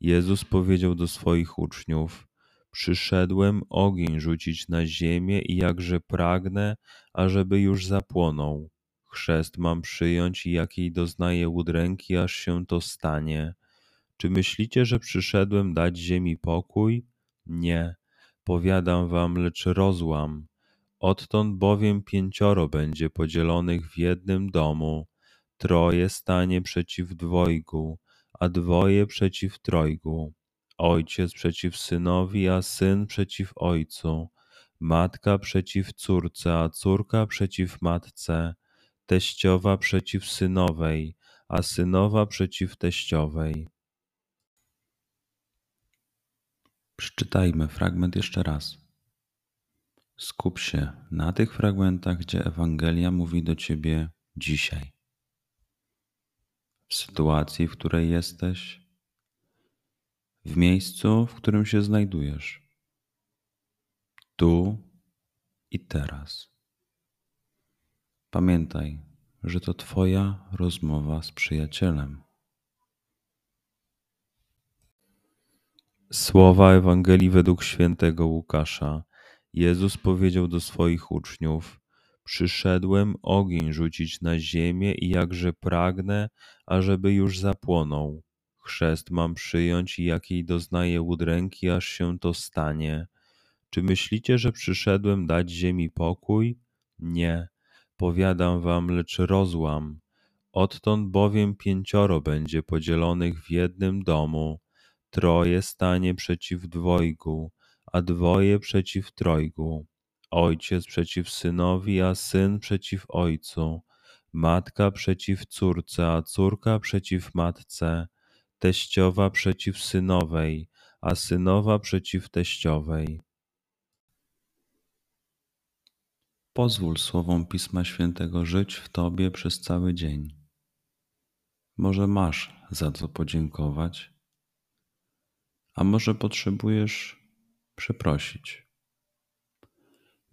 Jezus powiedział do swoich uczniów: Przyszedłem ogień rzucić na ziemię i jakże pragnę, ażeby już zapłonął. Chrzest mam przyjąć i jakiej doznaję udręki, aż się to stanie. Czy myślicie, że przyszedłem dać ziemi pokój? Nie, powiadam wam, lecz rozłam. Odtąd bowiem pięcioro będzie podzielonych w jednym domu troje stanie przeciw dwojgu, a dwoje przeciw trojgu. Ojciec przeciw synowi, a syn przeciw ojcu. Matka przeciw córce, a córka przeciw matce. Teściowa przeciw synowej, a synowa przeciw teściowej. Przeczytajmy fragment jeszcze raz. Skup się na tych fragmentach, gdzie Ewangelia mówi do ciebie dzisiaj w sytuacji, w której jesteś, w miejscu, w którym się znajdujesz, tu i teraz. Pamiętaj, że to Twoja rozmowa z przyjacielem. Słowa Ewangelii według świętego Łukasza. Jezus powiedział do swoich uczniów: Przyszedłem ogień rzucić na ziemię i jakże pragnę, ażeby już zapłonął. Chrzest mam przyjąć i jakiej doznaję udręki, aż się to stanie. Czy myślicie, że przyszedłem dać ziemi pokój? Nie, powiadam wam, lecz rozłam. Odtąd bowiem pięcioro będzie podzielonych w jednym domu, troje stanie przeciw dwojgu, a dwoje przeciw trojgu ojciec przeciw synowi, a syn przeciw ojcu, matka przeciw córce, a córka przeciw matce, teściowa przeciw synowej, a synowa przeciw teściowej. Pozwól słowom Pisma Świętego żyć w Tobie przez cały dzień. Może masz za co podziękować, a może potrzebujesz przeprosić.